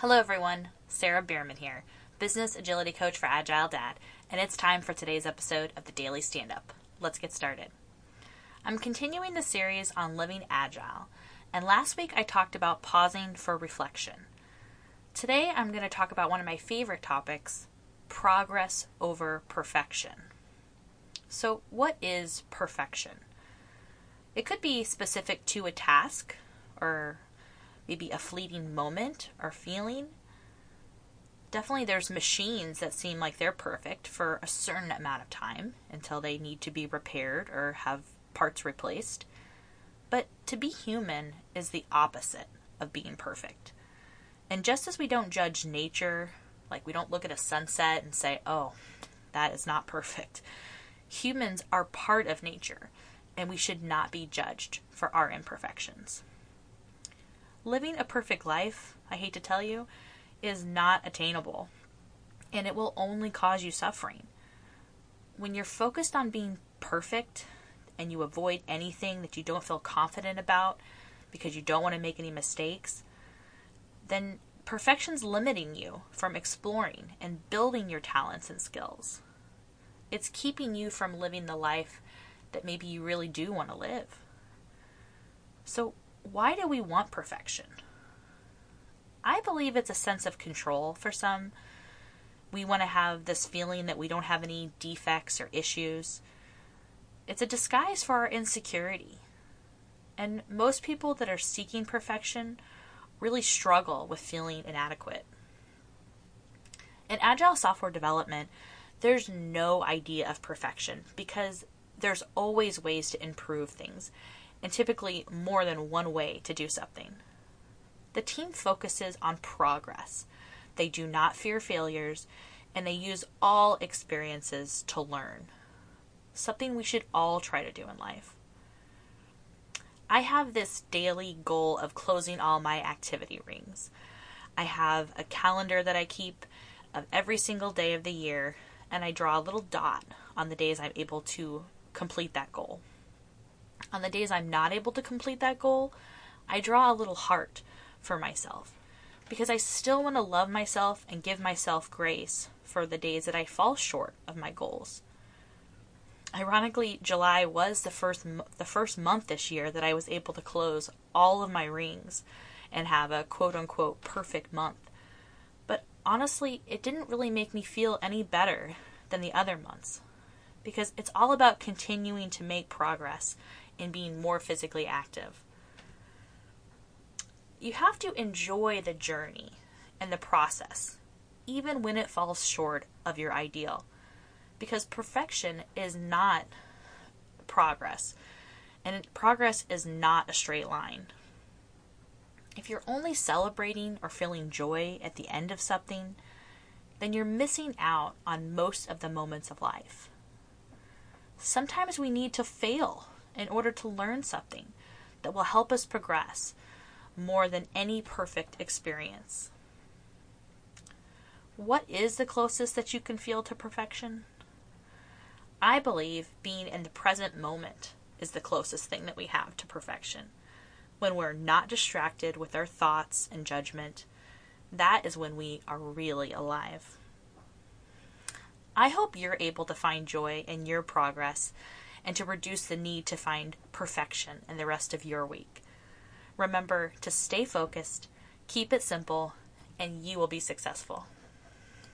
Hello, everyone. Sara Bierman here, business agility coach for AgileDad, and it's time for today's episode of the Daily Stand Up. Let's get started. I'm continuing the series on living agile, and last week I talked about pausing for reflection. Today I'm going to talk about one of my favorite topics progress over perfection. So, what is perfection? It could be specific to a task or maybe a fleeting moment or feeling. Definitely, there's machines that seem like they're perfect for a certain amount of time until they need to be repaired or have parts replaced. But to be human is the opposite of being perfect. And just as we don't judge nature, like we don't look at a sunset and say, oh, that is not perfect, humans are part of nature and we should not be judged for our imperfections. Living a perfect life, I hate to tell you, is not attainable, and it will only cause you suffering. When you're focused on being perfect and you avoid anything that you don't feel confident about because you don't want to make any mistakes, then perfection's limiting you from exploring and building your talents and skills. It's keeping you from living the life that maybe you really do want to live. So, why do we want perfection? I believe it's a sense of control for some. We want to have this feeling that we don't have any defects or issues. It's a disguise for our insecurity. And most people that are seeking perfection really struggle with feeling inadequate. In agile software development, there's no idea of perfection because there's always ways to improve things and typically more than one way to do something. The team focuses on progress. They do not fear failures and they use all experiences to learn. Something we should all try to do in life. I have this daily goal of closing all my activity rings. I have a calendar that I keep of every single day of the year, and I draw a little dot on the days I'm able to complete that goal. On the days I'm not able to complete that goal, I draw a little heart for myself because I still want to love myself and give myself grace for the days that I fall short of my goals. Ironically, July was the first the first month this year that I was able to close all of my rings and have a quote unquote perfect month. But honestly, it didn't really make me feel any better than the other months because it's all about continuing to make progress and being more physically active. You have to enjoy the journey and the process, even when it falls short of your ideal, because perfection is not progress, and progress is not a straight line. If you're only celebrating or feeling joy at the end of something, then you're missing out on most of the moments of life. Sometimes we need to fail in order to learn something that will help us progress more than any perfect experience. What is the closest that you can feel to perfection? I believe being in the present moment is the closest thing that we have to perfection. When we're not distracted with our thoughts and judgment, that is when we are really alive. I hope you're able to find joy in your progress and to reduce the need to find perfection in the rest of your week. Remember to stay focused, keep it simple, and you will be successful.